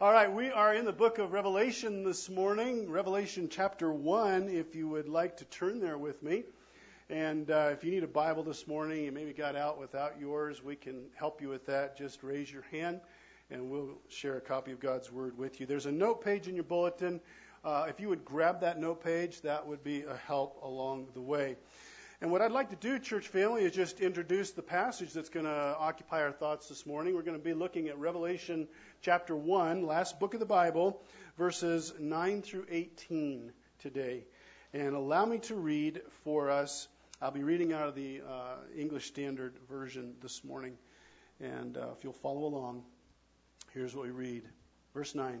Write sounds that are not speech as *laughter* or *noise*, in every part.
All right, we are in the book of Revelation this morning, Revelation chapter 1, if you would like to turn there with me. And uh, if you need a Bible this morning, and maybe got out without yours, we can help you with that. Just raise your hand and we'll share a copy of God's Word with you. There's a note page in your bulletin. Uh, if you would grab that note page, that would be a help along the way. And what I'd like to do, church family, is just introduce the passage that's going to occupy our thoughts this morning. We're going to be looking at Revelation chapter 1, last book of the Bible, verses 9 through 18 today. And allow me to read for us. I'll be reading out of the uh, English Standard Version this morning. And uh, if you'll follow along, here's what we read. Verse 9.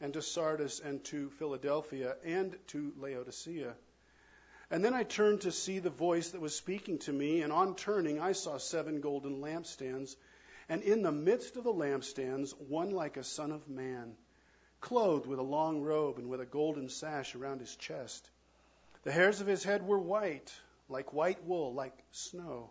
and to Sardis and to Philadelphia and to Laodicea. And then I turned to see the voice that was speaking to me, and on turning I saw seven golden lampstands, and in the midst of the lampstands one like a son of man, clothed with a long robe and with a golden sash around his chest. The hairs of his head were white, like white wool, like snow.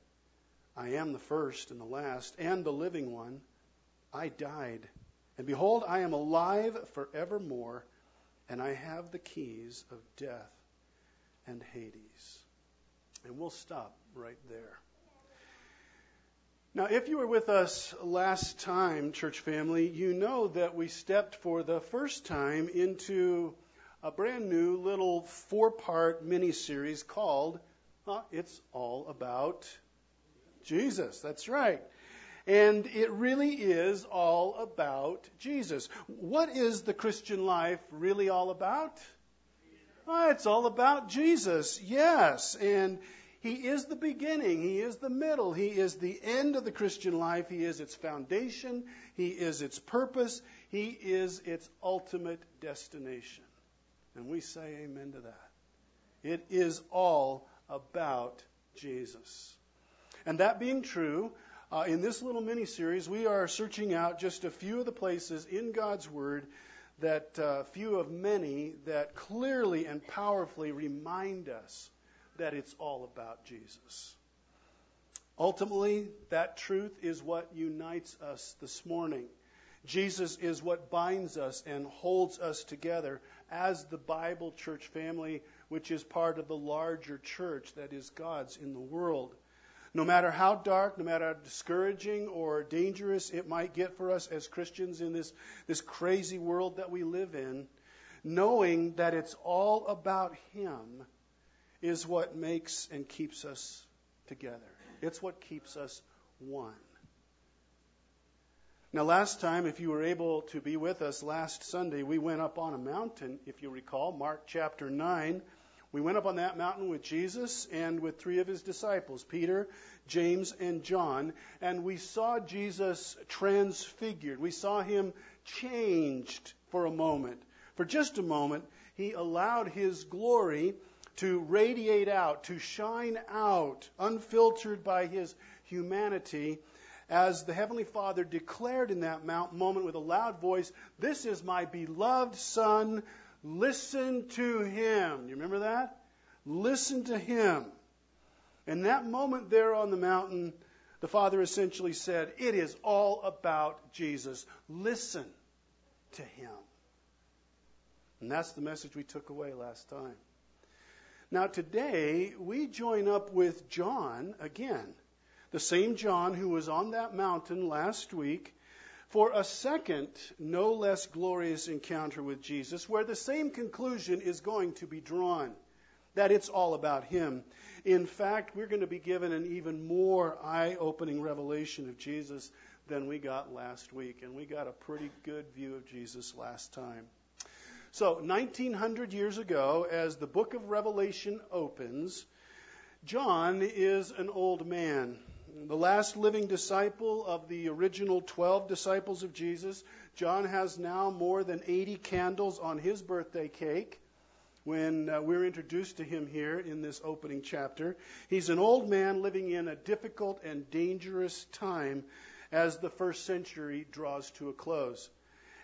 I am the first and the last and the living one. I died, and behold, I am alive forevermore, and I have the keys of death and Hades. And we'll stop right there. Now, if you were with us last time, church family, you know that we stepped for the first time into a brand new little four part mini series called uh, It's All About Jesus, that's right. And it really is all about Jesus. What is the Christian life really all about? Oh, it's all about Jesus, yes. And He is the beginning, He is the middle, He is the end of the Christian life, He is its foundation, He is its purpose, He is its ultimate destination. And we say amen to that. It is all about Jesus. And that being true, uh, in this little mini series, we are searching out just a few of the places in God's Word that uh, few of many that clearly and powerfully remind us that it's all about Jesus. Ultimately, that truth is what unites us this morning. Jesus is what binds us and holds us together as the Bible church family, which is part of the larger church that is God's in the world. No matter how dark, no matter how discouraging or dangerous it might get for us as Christians in this, this crazy world that we live in, knowing that it's all about Him is what makes and keeps us together. It's what keeps us one. Now, last time, if you were able to be with us last Sunday, we went up on a mountain, if you recall, Mark chapter 9. We went up on that mountain with Jesus and with three of his disciples, Peter, James, and John, and we saw Jesus transfigured. We saw him changed for a moment. For just a moment, he allowed his glory to radiate out, to shine out, unfiltered by his humanity, as the Heavenly Father declared in that moment with a loud voice, This is my beloved Son Listen to him. You remember that? Listen to him. In that moment there on the mountain, the Father essentially said, It is all about Jesus. Listen to him. And that's the message we took away last time. Now, today, we join up with John again, the same John who was on that mountain last week for a second, no less glorious encounter with Jesus, where the same conclusion is going to be drawn that it's all about Him. In fact, we're going to be given an even more eye opening revelation of Jesus than we got last week. And we got a pretty good view of Jesus last time. So, 1900 years ago, as the book of Revelation opens, John is an old man. The last living disciple of the original 12 disciples of Jesus. John has now more than 80 candles on his birthday cake when uh, we're introduced to him here in this opening chapter. He's an old man living in a difficult and dangerous time as the first century draws to a close.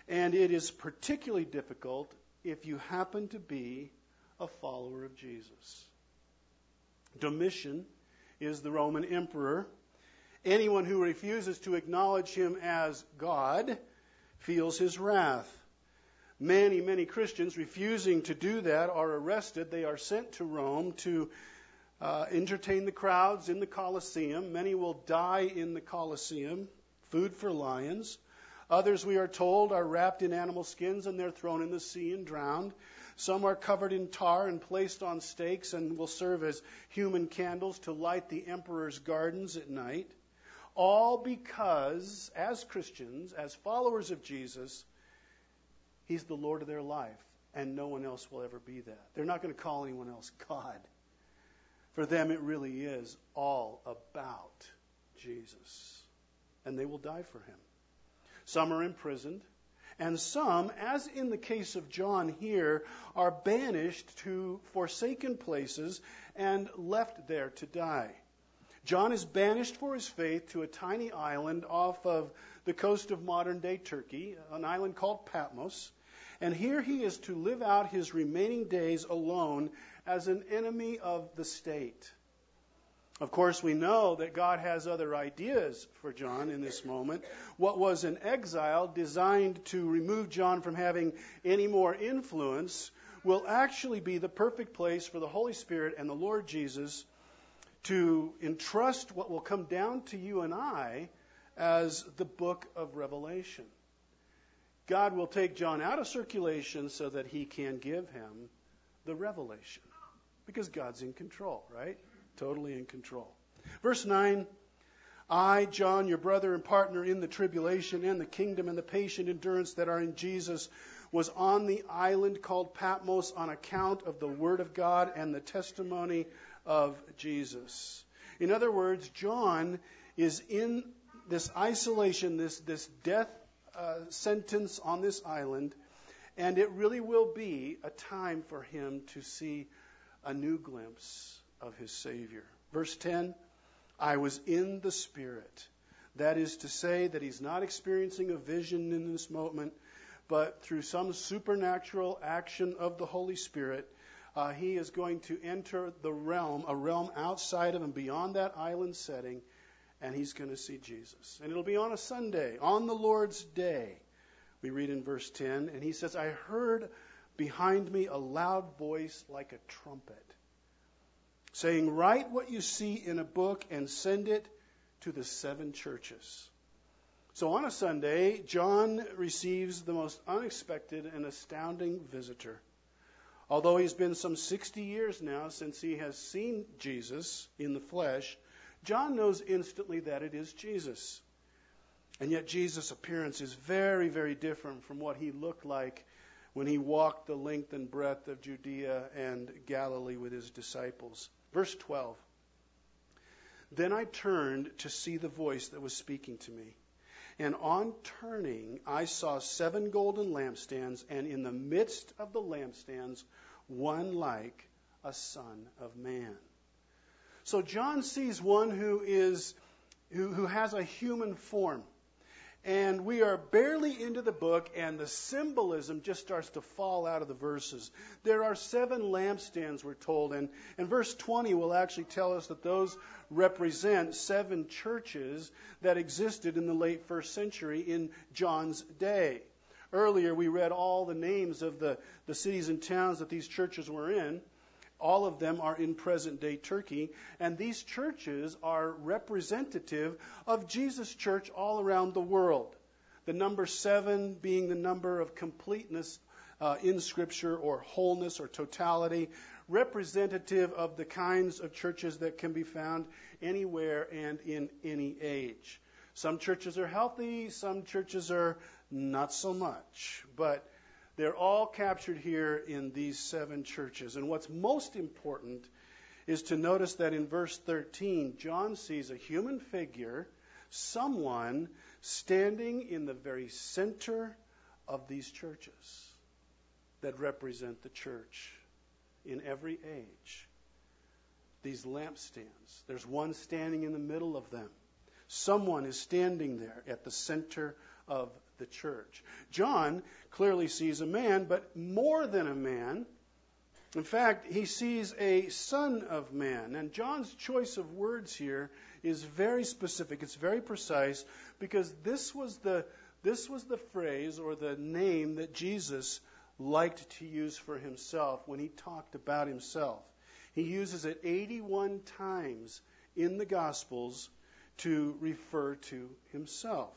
And it is particularly difficult if you happen to be a follower of Jesus. Domitian is the Roman emperor. Anyone who refuses to acknowledge him as God feels his wrath. Many, many Christians refusing to do that are arrested. They are sent to Rome to uh, entertain the crowds in the Colosseum. Many will die in the Colosseum, food for lions. Others, we are told, are wrapped in animal skins and they're thrown in the sea and drowned. Some are covered in tar and placed on stakes and will serve as human candles to light the emperor's gardens at night. All because, as Christians, as followers of Jesus, He's the Lord of their life, and no one else will ever be that. They're not going to call anyone else God. For them, it really is all about Jesus. And they will die for him. Some are imprisoned, and some, as in the case of John here, are banished to forsaken places and left there to die. John is banished for his faith to a tiny island off of the coast of modern day Turkey, an island called Patmos. And here he is to live out his remaining days alone as an enemy of the state. Of course, we know that God has other ideas for John in this moment. What was an exile designed to remove John from having any more influence will actually be the perfect place for the Holy Spirit and the Lord Jesus to entrust what will come down to you and I as the book of Revelation. God will take John out of circulation so that he can give him the revelation. Because God's in control, right? Totally in control. Verse 9 I, John, your brother and partner in the tribulation and the kingdom and the patient endurance that are in Jesus, was on the island called Patmos on account of the word of God and the testimony of Jesus. In other words, John is in this isolation, this, this death uh, sentence on this island, and it really will be a time for him to see a new glimpse of his Savior. Verse 10 I was in the Spirit. That is to say, that he's not experiencing a vision in this moment, but through some supernatural action of the Holy Spirit, uh, he is going to enter the realm, a realm outside of and beyond that island setting, and he's going to see Jesus. And it'll be on a Sunday, on the Lord's day. We read in verse 10, and he says, I heard behind me a loud voice like a trumpet, saying, Write what you see in a book and send it to the seven churches. So on a Sunday, John receives the most unexpected and astounding visitor. Although he's been some 60 years now since he has seen Jesus in the flesh, John knows instantly that it is Jesus. And yet, Jesus' appearance is very, very different from what he looked like when he walked the length and breadth of Judea and Galilee with his disciples. Verse 12 Then I turned to see the voice that was speaking to me. And on turning, I saw seven golden lampstands, and in the midst of the lampstands, one like a son of man. So John sees one who is who, who has a human form. And we are barely into the book, and the symbolism just starts to fall out of the verses. There are seven lampstands, we're told, and, and verse 20 will actually tell us that those represent seven churches that existed in the late first century in John's day. Earlier, we read all the names of the, the cities and towns that these churches were in. All of them are in present day Turkey, and these churches are representative of Jesus' church all around the world. The number seven being the number of completeness uh, in Scripture or wholeness or totality, representative of the kinds of churches that can be found anywhere and in any age. Some churches are healthy, some churches are not so much. But they're all captured here in these seven churches. And what's most important is to notice that in verse 13, John sees a human figure, someone standing in the very center of these churches that represent the church in every age. These lampstands. There's one standing in the middle of them. Someone is standing there at the center of the church. John clearly sees a man, but more than a man. In fact, he sees a son of man. And John's choice of words here is very specific. It's very precise because this was the this was the phrase or the name that Jesus liked to use for himself when he talked about himself. He uses it 81 times in the Gospels to refer to himself.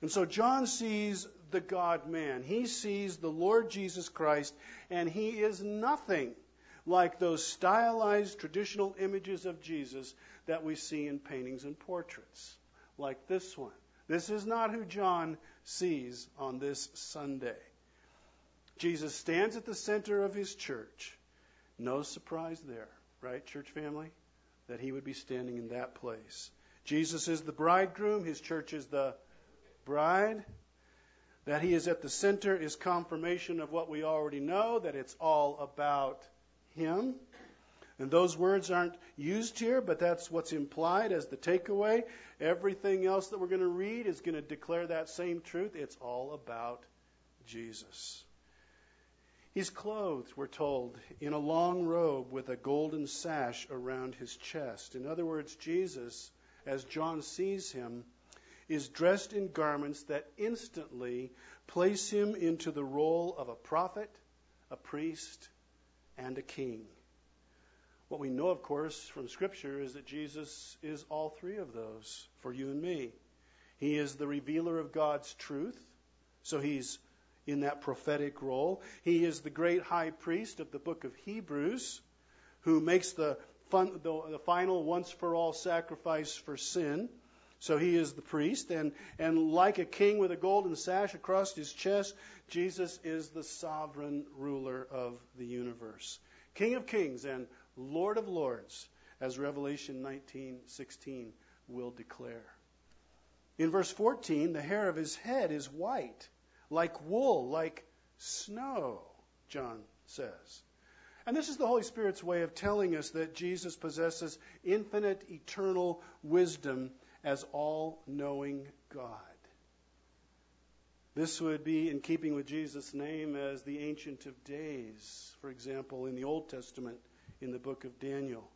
And so John sees the God man. He sees the Lord Jesus Christ, and he is nothing like those stylized traditional images of Jesus that we see in paintings and portraits, like this one. This is not who John sees on this Sunday. Jesus stands at the center of his church. No surprise there, right, church family? That he would be standing in that place. Jesus is the bridegroom, his church is the bride. That he is at the center is confirmation of what we already know, that it's all about him. And those words aren't used here, but that's what's implied as the takeaway. Everything else that we're going to read is going to declare that same truth. It's all about Jesus. He's clothed, we're told, in a long robe with a golden sash around his chest. In other words, Jesus, as John sees him, is dressed in garments that instantly place him into the role of a prophet, a priest, and a king. What we know, of course, from Scripture is that Jesus is all three of those for you and me. He is the revealer of God's truth, so he's in that prophetic role. He is the great high priest of the book of Hebrews who makes the, fun, the, the final once for all sacrifice for sin. So he is the priest, and, and like a king with a golden sash across his chest, Jesus is the sovereign ruler of the universe. King of kings and Lord of lords, as Revelation 19:16 will declare. In verse 14, the hair of his head is white, like wool, like snow, John says. And this is the Holy Spirit's way of telling us that Jesus possesses infinite, eternal wisdom as all knowing God. This would be in keeping with Jesus' name as the Ancient of Days, for example, in the Old Testament in the book of Daniel.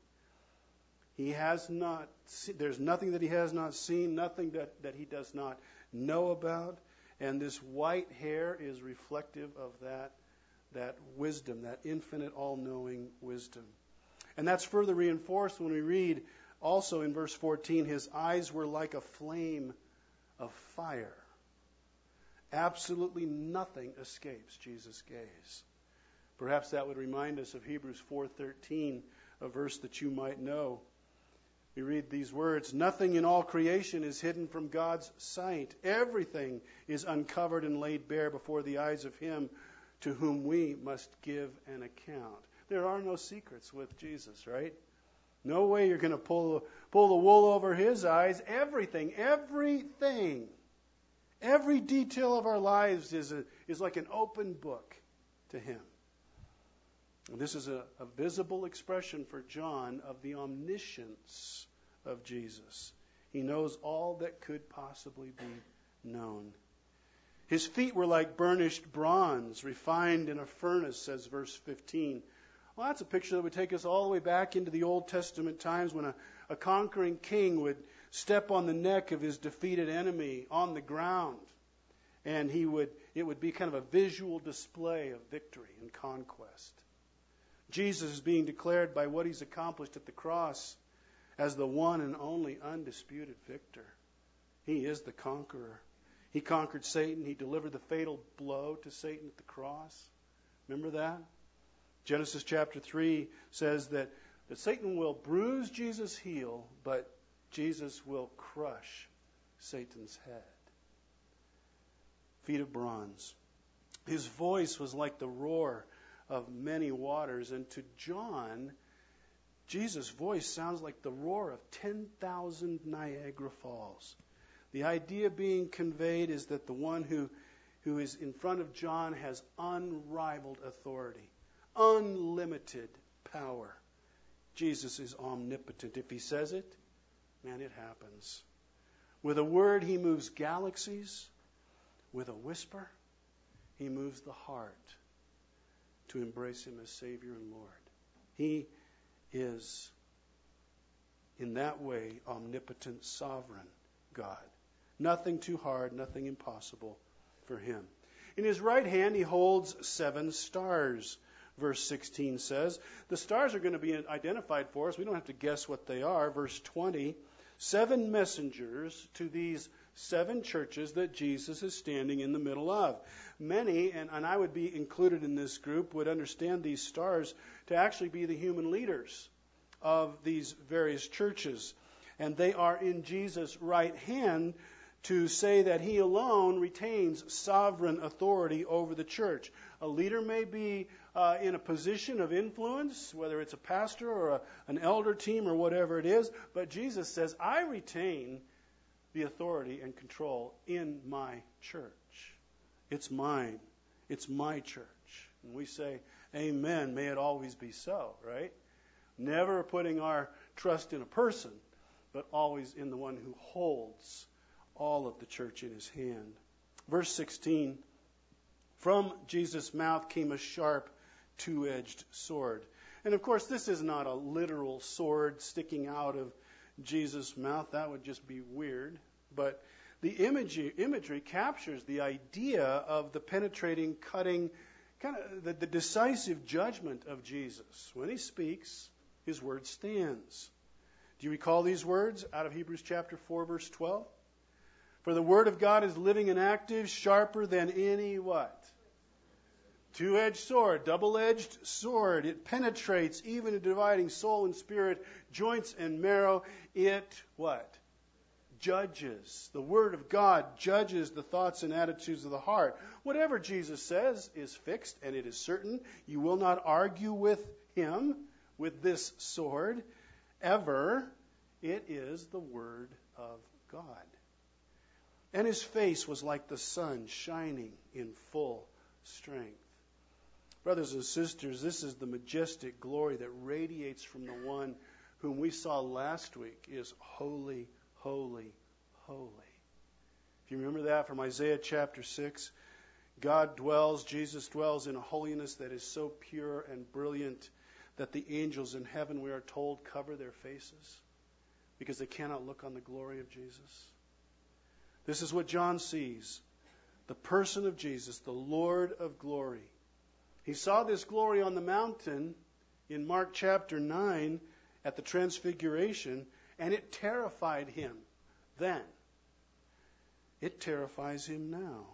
He has not, there's nothing that he has not seen, nothing that, that he does not know about. And this white hair is reflective of that, that wisdom, that infinite, all knowing wisdom. And that's further reinforced when we read also in verse 14 his eyes were like a flame of fire. Absolutely nothing escapes Jesus' gaze. Perhaps that would remind us of Hebrews 4:13, a verse that you might know. We read these words Nothing in all creation is hidden from God's sight. Everything is uncovered and laid bare before the eyes of Him to whom we must give an account. There are no secrets with Jesus, right? No way you're going to pull, pull the wool over His eyes. Everything, everything, every detail of our lives is, a, is like an open book to Him. This is a, a visible expression for John of the omniscience of Jesus. He knows all that could possibly be known. His feet were like burnished bronze, refined in a furnace, says verse 15. Well, that's a picture that would take us all the way back into the Old Testament times when a, a conquering king would step on the neck of his defeated enemy on the ground. And he would, it would be kind of a visual display of victory and conquest. Jesus is being declared by what he's accomplished at the cross as the one and only undisputed victor. He is the conqueror. He conquered Satan. He delivered the fatal blow to Satan at the cross. Remember that? Genesis chapter 3 says that, that Satan will bruise Jesus' heel, but Jesus will crush Satan's head. Feet of bronze. His voice was like the roar of many waters. And to John, Jesus' voice sounds like the roar of 10,000 Niagara Falls. The idea being conveyed is that the one who, who is in front of John has unrivaled authority, unlimited power. Jesus is omnipotent. If he says it, man, it happens. With a word, he moves galaxies. With a whisper, he moves the heart to embrace him as Savior and Lord. He is, in that way, omnipotent, sovereign God. Nothing too hard, nothing impossible for him. In his right hand, he holds seven stars. Verse 16 says, The stars are going to be identified for us. We don't have to guess what they are. Verse 20, seven messengers to these seven churches that Jesus is standing in the middle of. Many, and, and I would be included in this group, would understand these stars to actually be the human leaders of these various churches. And they are in Jesus' right hand to say that he alone retains sovereign authority over the church. A leader may be uh, in a position of influence, whether it's a pastor or a, an elder team or whatever it is, but Jesus says, I retain the authority and control in my church. It's mine. It's my church. And we say, Amen. May it always be so, right? Never putting our trust in a person, but always in the one who holds all of the church in his hand. Verse 16 From Jesus' mouth came a sharp, two edged sword. And of course, this is not a literal sword sticking out of Jesus' mouth. That would just be weird. But the imagery, imagery captures the idea of the penetrating, cutting, kind of the, the decisive judgment of Jesus. When he speaks, his word stands. Do you recall these words out of Hebrews chapter 4, verse 12? For the word of God is living and active, sharper than any what? Two edged sword, double edged sword. It penetrates even to dividing soul and spirit, joints and marrow. It what? Judges. The Word of God judges the thoughts and attitudes of the heart. Whatever Jesus says is fixed and it is certain. You will not argue with Him with this sword ever. It is the Word of God. And His face was like the sun shining in full strength. Brothers and sisters, this is the majestic glory that radiates from the one whom we saw last week is holy, holy, holy. If you remember that from Isaiah chapter 6, God dwells, Jesus dwells in a holiness that is so pure and brilliant that the angels in heaven, we are told, cover their faces because they cannot look on the glory of Jesus. This is what John sees the person of Jesus, the Lord of glory. He saw this glory on the mountain in Mark chapter 9 at the Transfiguration, and it terrified him then. It terrifies him now.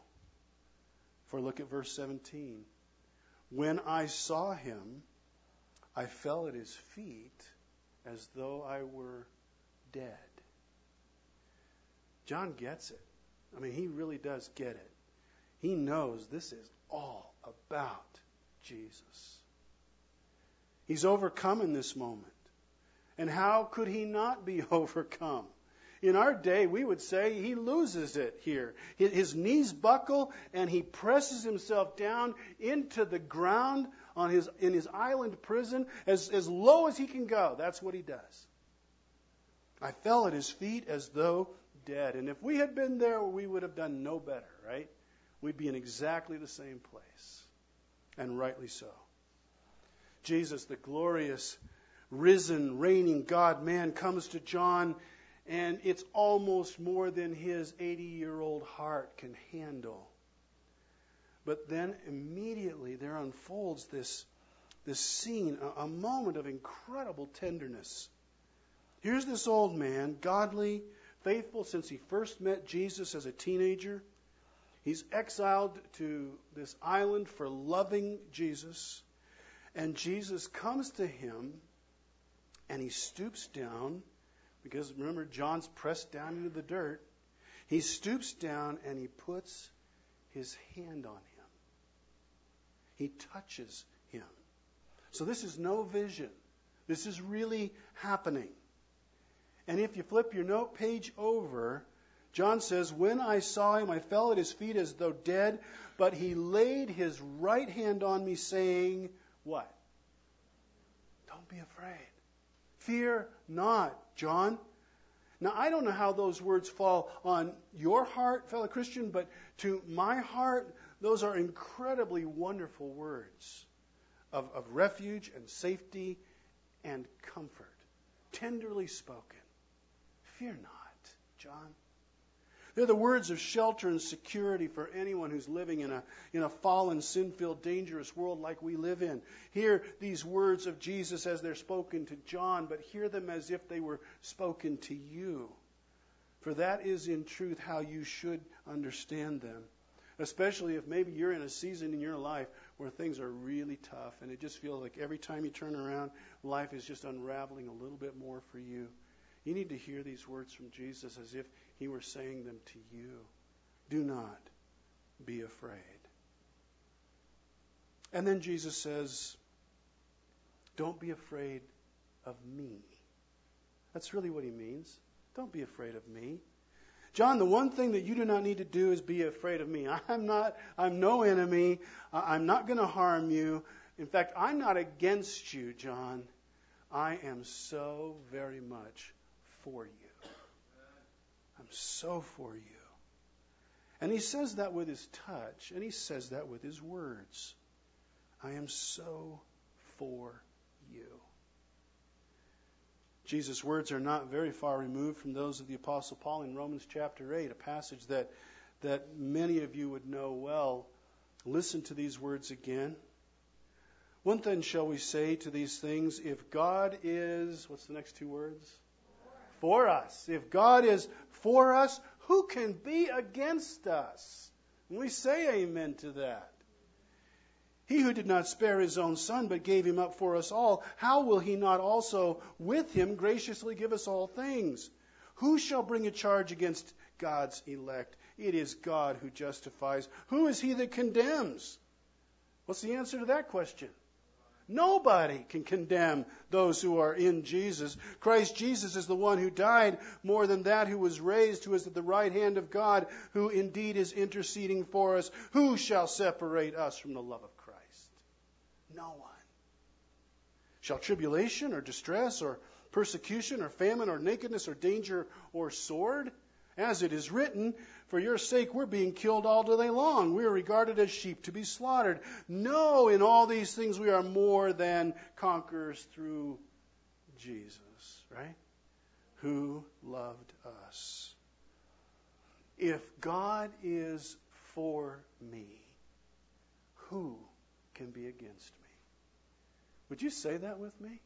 For look at verse 17. When I saw him, I fell at his feet as though I were dead. John gets it. I mean, he really does get it. He knows this is all about Jesus. He's overcome in this moment. And how could he not be *laughs* overcome? In our day, we would say he loses it here. His knees buckle and he presses himself down into the ground on his, in his island prison as, as low as he can go. That's what he does. I fell at his feet as though dead. And if we had been there, we would have done no better, right? We'd be in exactly the same place. And rightly so. Jesus, the glorious, risen, reigning God man, comes to John, and it's almost more than his 80 year old heart can handle. But then immediately there unfolds this, this scene, a, a moment of incredible tenderness. Here's this old man, godly, faithful since he first met Jesus as a teenager. He's exiled to this island for loving Jesus. And Jesus comes to him and he stoops down because remember, John's pressed down into the dirt. He stoops down and he puts his hand on him. He touches him. So this is no vision. This is really happening. And if you flip your note page over, John says, When I saw him, I fell at his feet as though dead, but he laid his right hand on me, saying, What? Don't be afraid. Fear not, John. Now, I don't know how those words fall on your heart, fellow Christian, but to my heart, those are incredibly wonderful words of, of refuge and safety and comfort, tenderly spoken. Fear not, John. They're the words of shelter and security for anyone who's living in a, in a fallen, sin filled, dangerous world like we live in. Hear these words of Jesus as they're spoken to John, but hear them as if they were spoken to you. For that is in truth how you should understand them. Especially if maybe you're in a season in your life where things are really tough and it just feels like every time you turn around, life is just unraveling a little bit more for you. You need to hear these words from Jesus as if he were saying them to you. Do not be afraid. And then Jesus says, Don't be afraid of me. That's really what he means. Don't be afraid of me. John, the one thing that you do not need to do is be afraid of me. *laughs* I'm not, I'm no enemy. I'm not going to harm you. In fact, I'm not against you, John. I am so very much for you. So for you. And he says that with his touch, and he says that with his words. I am so for you. Jesus' words are not very far removed from those of the Apostle Paul in Romans chapter 8, a passage that, that many of you would know well. Listen to these words again. What then shall we say to these things? If God is, what's the next two words? For us. If God is for us, who can be against us? And we say amen to that. He who did not spare his own son, but gave him up for us all, how will he not also with him graciously give us all things? Who shall bring a charge against God's elect? It is God who justifies. Who is he that condemns? What's the answer to that question? Nobody can condemn those who are in Jesus. Christ Jesus is the one who died, more than that, who was raised, who is at the right hand of God, who indeed is interceding for us. Who shall separate us from the love of Christ? No one. Shall tribulation or distress or persecution or famine or nakedness or danger or sword? As it is written, for your sake, we're being killed all day long. We are regarded as sheep to be slaughtered. No, in all these things, we are more than conquerors through Jesus, right? Who loved us. If God is for me, who can be against me? Would you say that with me?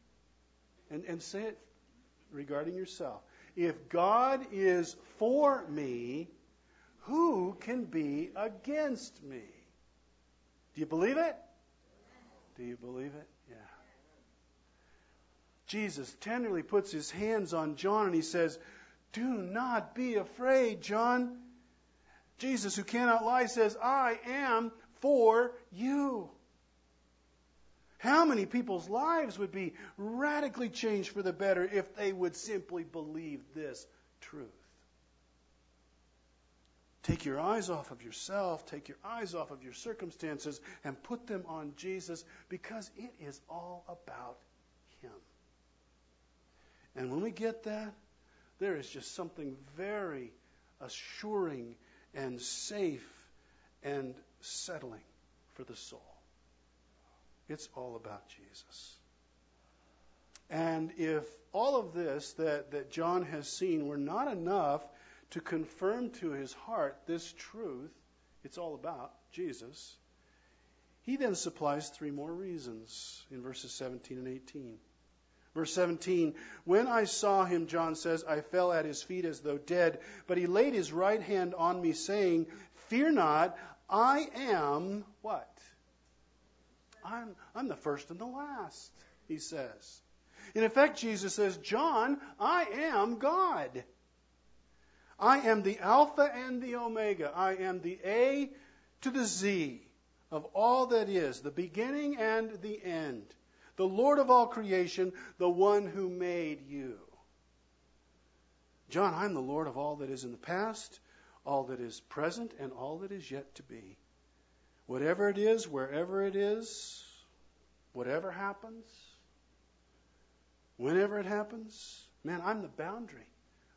And, and say it regarding yourself. If God is for me, who can be against me? Do you believe it? Do you believe it? Yeah. Jesus tenderly puts his hands on John and he says, Do not be afraid, John. Jesus, who cannot lie, says, I am for you. How many people's lives would be radically changed for the better if they would simply believe this truth? Take your eyes off of yourself, take your eyes off of your circumstances, and put them on Jesus because it is all about Him. And when we get that, there is just something very assuring and safe and settling for the soul. It's all about Jesus. And if all of this that, that John has seen were not enough to confirm to his heart this truth, it's all about Jesus, he then supplies three more reasons in verses 17 and 18. Verse 17, when I saw him, John says, I fell at his feet as though dead, but he laid his right hand on me, saying, Fear not, I am what? I'm, I'm the first and the last, he says. In effect, Jesus says, John, I am God. I am the Alpha and the Omega. I am the A to the Z of all that is, the beginning and the end, the Lord of all creation, the one who made you. John, I'm the Lord of all that is in the past, all that is present, and all that is yet to be. Whatever it is, wherever it is, whatever happens, whenever it happens, man, I'm the boundary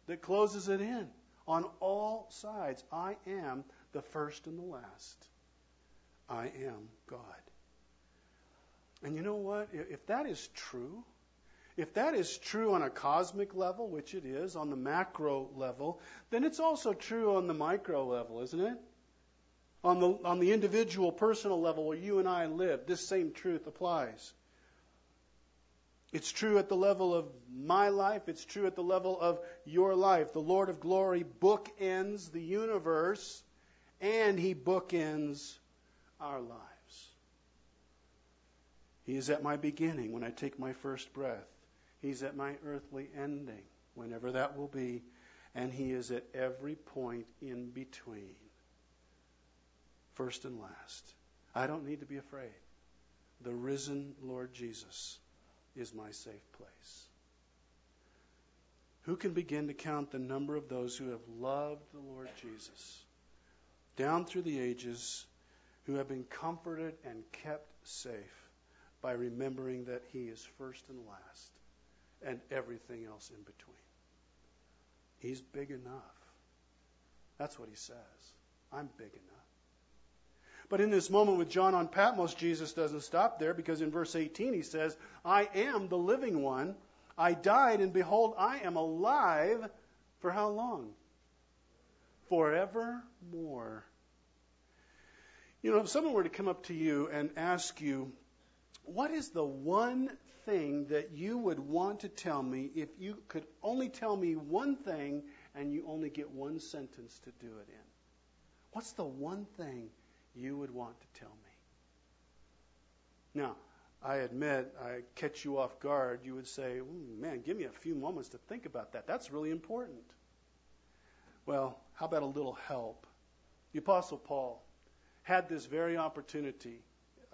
that closes it in on all sides. I am the first and the last. I am God. And you know what? If that is true, if that is true on a cosmic level, which it is, on the macro level, then it's also true on the micro level, isn't it? On the, on the individual, personal level where you and I live, this same truth applies. It's true at the level of my life. It's true at the level of your life. The Lord of glory bookends the universe and he bookends our lives. He is at my beginning when I take my first breath. He's at my earthly ending, whenever that will be. And he is at every point in between, first and last. I don't need to be afraid. The risen Lord Jesus is my safe place. Who can begin to count the number of those who have loved the Lord Jesus down through the ages, who have been comforted and kept safe by remembering that He is first and last and everything else in between? He's big enough. That's what He says. I'm big enough. But in this moment with John on Patmos, Jesus doesn't stop there because in verse 18 he says, I am the living one. I died, and behold, I am alive for how long? Forevermore. You know, if someone were to come up to you and ask you, What is the one thing that you would want to tell me if you could only tell me one thing and you only get one sentence to do it in? What's the one thing you would want to tell me? Now, I admit, I catch you off guard, you would say, man, give me a few moments to think about that. That's really important. Well, how about a little help? The Apostle Paul had this very opportunity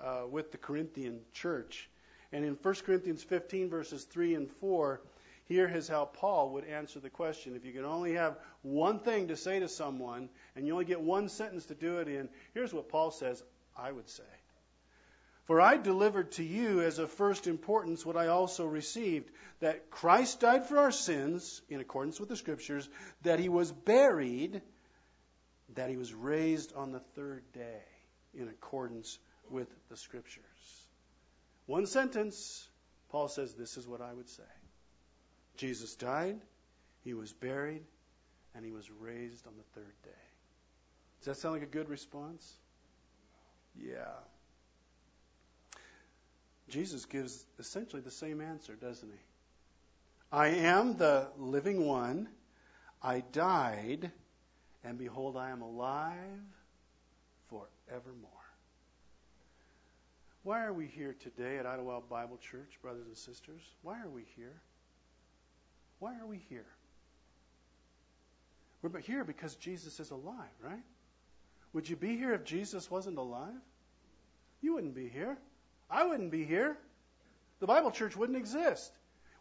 uh, with the Corinthian church. And in 1 Corinthians 15, verses 3 and 4, here is how Paul would answer the question. If you can only have one thing to say to someone and you only get one sentence to do it in, here's what Paul says I would say. For I delivered to you as of first importance what I also received that Christ died for our sins, in accordance with the Scriptures, that he was buried, that he was raised on the third day, in accordance with the Scriptures. One sentence, Paul says, This is what I would say. Jesus died, he was buried, and he was raised on the third day. Does that sound like a good response? Yeah. Jesus gives essentially the same answer, doesn't he? I am the living one. I died, and behold, I am alive forevermore. Why are we here today at Idlewild Bible Church, brothers and sisters? Why are we here? Why are we here? We're here because Jesus is alive, right? Would you be here if Jesus wasn't alive? You wouldn't be here. I wouldn't be here. The Bible church wouldn't exist.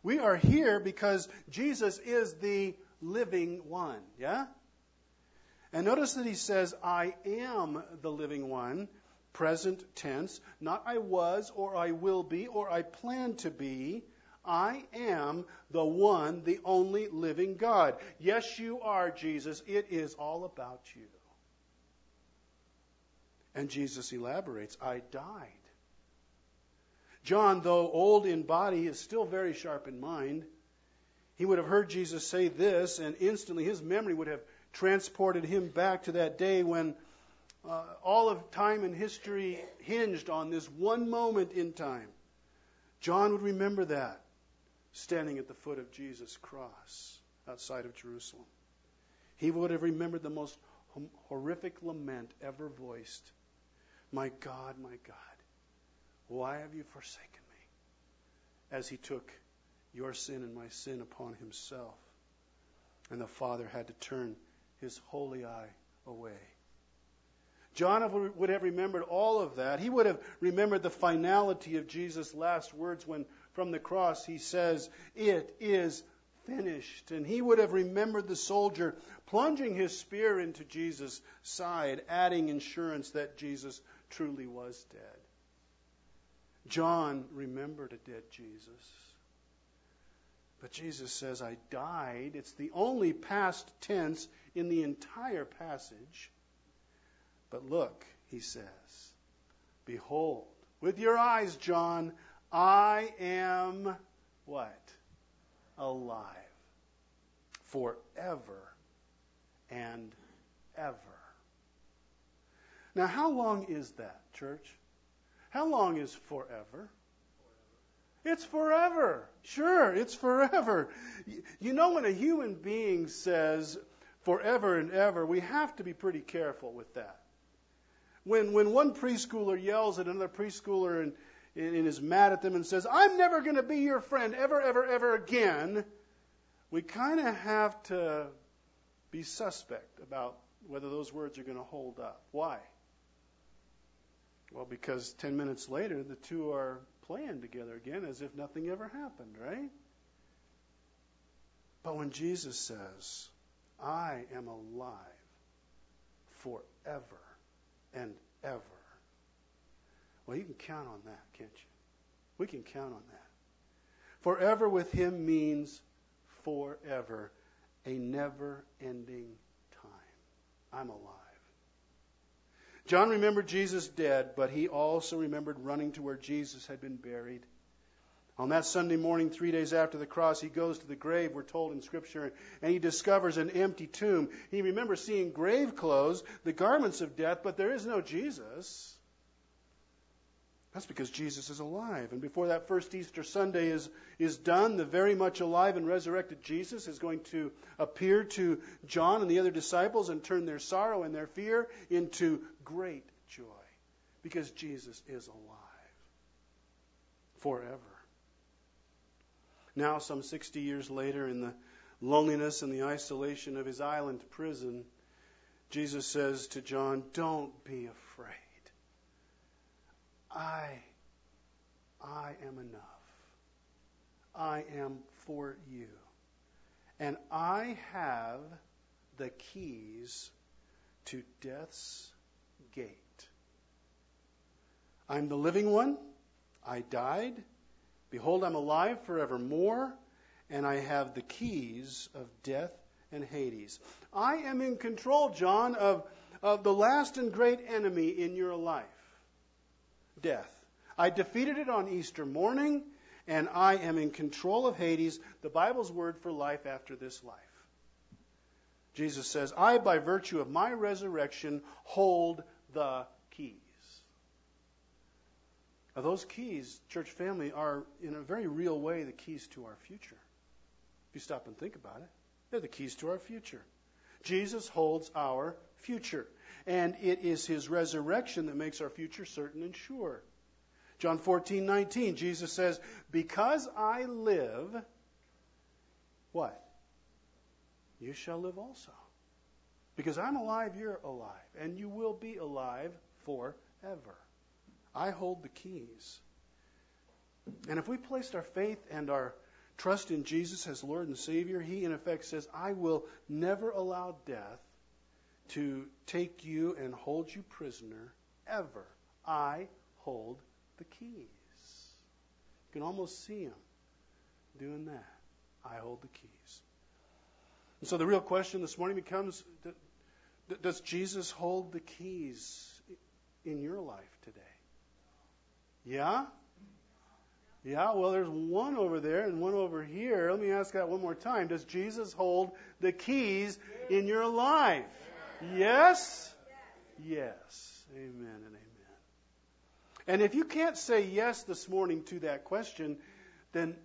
We are here because Jesus is the living one, yeah? And notice that he says, I am the living one, present tense, not I was or I will be or I plan to be. I am the one, the only living God. Yes, you are, Jesus. It is all about you. And Jesus elaborates I died. John, though old in body, is still very sharp in mind. He would have heard Jesus say this, and instantly his memory would have transported him back to that day when uh, all of time and history hinged on this one moment in time. John would remember that standing at the foot of Jesus' cross outside of Jerusalem. He would have remembered the most horrific lament ever voiced My God, my God, why have you forsaken me? As he took your sin and my sin upon himself. And the Father had to turn his holy eye away. John would have remembered all of that. He would have remembered the finality of Jesus' last words when from the cross he says, It is finished. And he would have remembered the soldier plunging his spear into Jesus' side, adding insurance that Jesus truly was dead. John remembered a dead Jesus. But Jesus says, I died. It's the only past tense in the entire passage. But look, he says, Behold, with your eyes, John, I am what? Alive. Forever and ever. Now, how long is that, church? How long is forever? It's forever. Sure, it's forever. You know, when a human being says forever and ever, we have to be pretty careful with that. When, when one preschooler yells at another preschooler and, and is mad at them and says, I'm never going to be your friend ever, ever, ever again, we kind of have to be suspect about whether those words are going to hold up. Why? Well, because 10 minutes later, the two are playing together again as if nothing ever happened, right? But when Jesus says, I am alive forever and ever, well, you can count on that, can't you? We can count on that. Forever with Him means forever, a never ending time. I'm alive. John remembered Jesus dead, but he also remembered running to where Jesus had been buried. On that Sunday morning, three days after the cross, he goes to the grave, we're told in Scripture, and he discovers an empty tomb. He remembers seeing grave clothes, the garments of death, but there is no Jesus. That's because Jesus is alive. And before that first Easter Sunday is, is done, the very much alive and resurrected Jesus is going to appear to John and the other disciples and turn their sorrow and their fear into great joy. Because Jesus is alive forever. Now, some 60 years later, in the loneliness and the isolation of his island prison, Jesus says to John, Don't be afraid. I, I am enough. I am for you. And I have the keys to death's gate. I'm the living one. I died. Behold, I'm alive forevermore, and I have the keys of death and Hades. I am in control, John, of, of the last and great enemy in your life death. I defeated it on Easter morning, and I am in control of Hades, the Bible's word for life after this life. Jesus says, I, by virtue of my resurrection, hold the keys. Now, those keys, church family, are in a very real way the keys to our future. If you stop and think about it, they're the keys to our future. Jesus holds our future and it is his resurrection that makes our future certain and sure. John 14, 19, Jesus says, Because I live, what? You shall live also. Because I'm alive, you're alive. And you will be alive forever. I hold the keys. And if we placed our faith and our trust in Jesus as Lord and Savior, He in effect says, I will never allow death to take you and hold you prisoner ever. I hold the keys. You can almost see him doing that. I hold the keys. And so the real question this morning becomes Does Jesus hold the keys in your life today? Yeah? Yeah, well, there's one over there and one over here. Let me ask that one more time. Does Jesus hold the keys in your life? Yes? Yes. Amen and amen. And if you can't say yes this morning to that question, then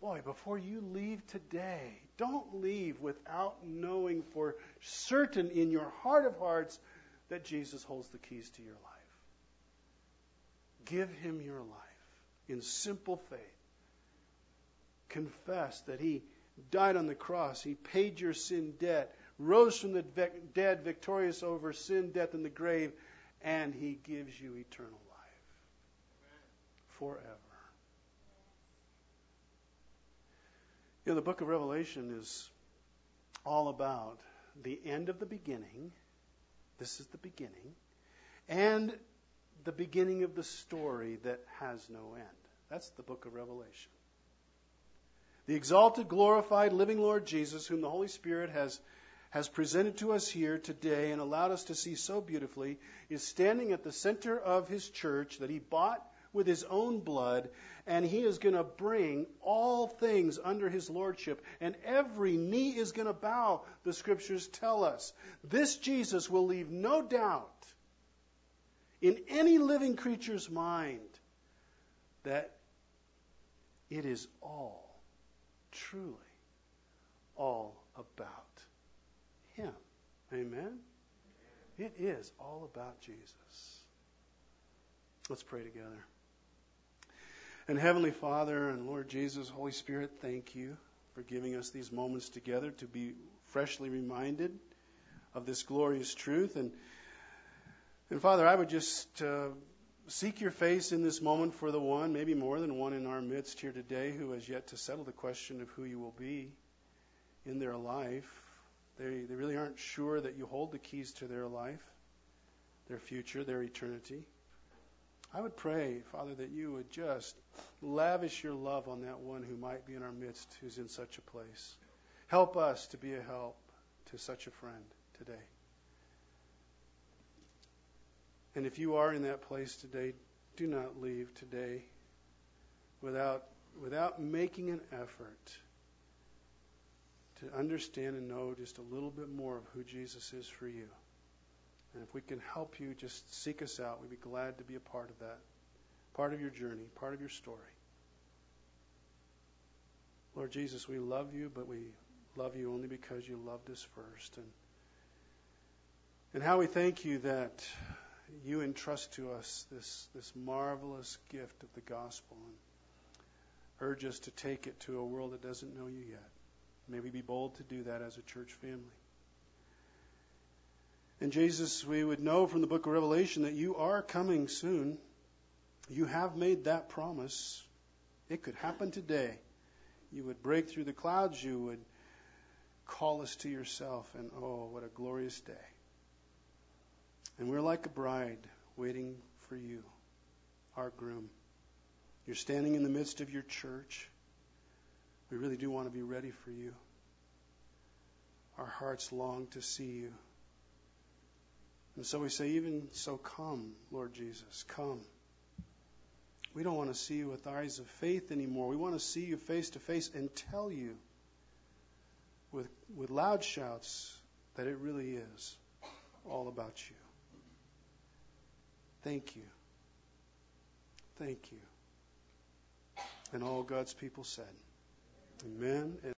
boy, before you leave today, don't leave without knowing for certain in your heart of hearts that Jesus holds the keys to your life. Give him your life in simple faith. Confess that he died on the cross, he paid your sin debt, rose from the dead, victorious over sin, death, and the grave, and he gives you eternal life forever. You know, the book of Revelation is all about the end of the beginning. This is the beginning. And the beginning of the story that has no end. That's the book of Revelation. The exalted, glorified, living Lord Jesus, whom the Holy Spirit has, has presented to us here today and allowed us to see so beautifully, is standing at the center of his church that he bought with his own blood, and he is going to bring all things under his lordship, and every knee is going to bow, the scriptures tell us. This Jesus will leave no doubt in any living creature's mind that it is all, truly, all about Him. Amen? It is all about Jesus. Let's pray together. And Heavenly Father and Lord Jesus, Holy Spirit, thank you for giving us these moments together to be freshly reminded of this glorious truth. And and Father, I would just uh, seek your face in this moment for the one, maybe more than one in our midst here today, who has yet to settle the question of who you will be in their life. They, they really aren't sure that you hold the keys to their life, their future, their eternity. I would pray, Father, that you would just lavish your love on that one who might be in our midst who's in such a place. Help us to be a help to such a friend today. And if you are in that place today, do not leave today without, without making an effort to understand and know just a little bit more of who Jesus is for you. And if we can help you, just seek us out. We'd be glad to be a part of that, part of your journey, part of your story. Lord Jesus, we love you, but we love you only because you loved us first. And, and how we thank you that you entrust to us this, this marvelous gift of the gospel and urge us to take it to a world that doesn't know you yet. May we be bold to do that as a church family. And Jesus, we would know from the book of Revelation that you are coming soon. You have made that promise. It could happen today. You would break through the clouds. You would call us to yourself. And oh, what a glorious day. And we're like a bride waiting for you, our groom. You're standing in the midst of your church. We really do want to be ready for you. Our hearts long to see you. And so we say, even so, come, Lord Jesus, come. We don't want to see you with eyes of faith anymore. We want to see you face to face and tell you with, with loud shouts that it really is all about you. Thank you. Thank you. And all God's people said, Amen.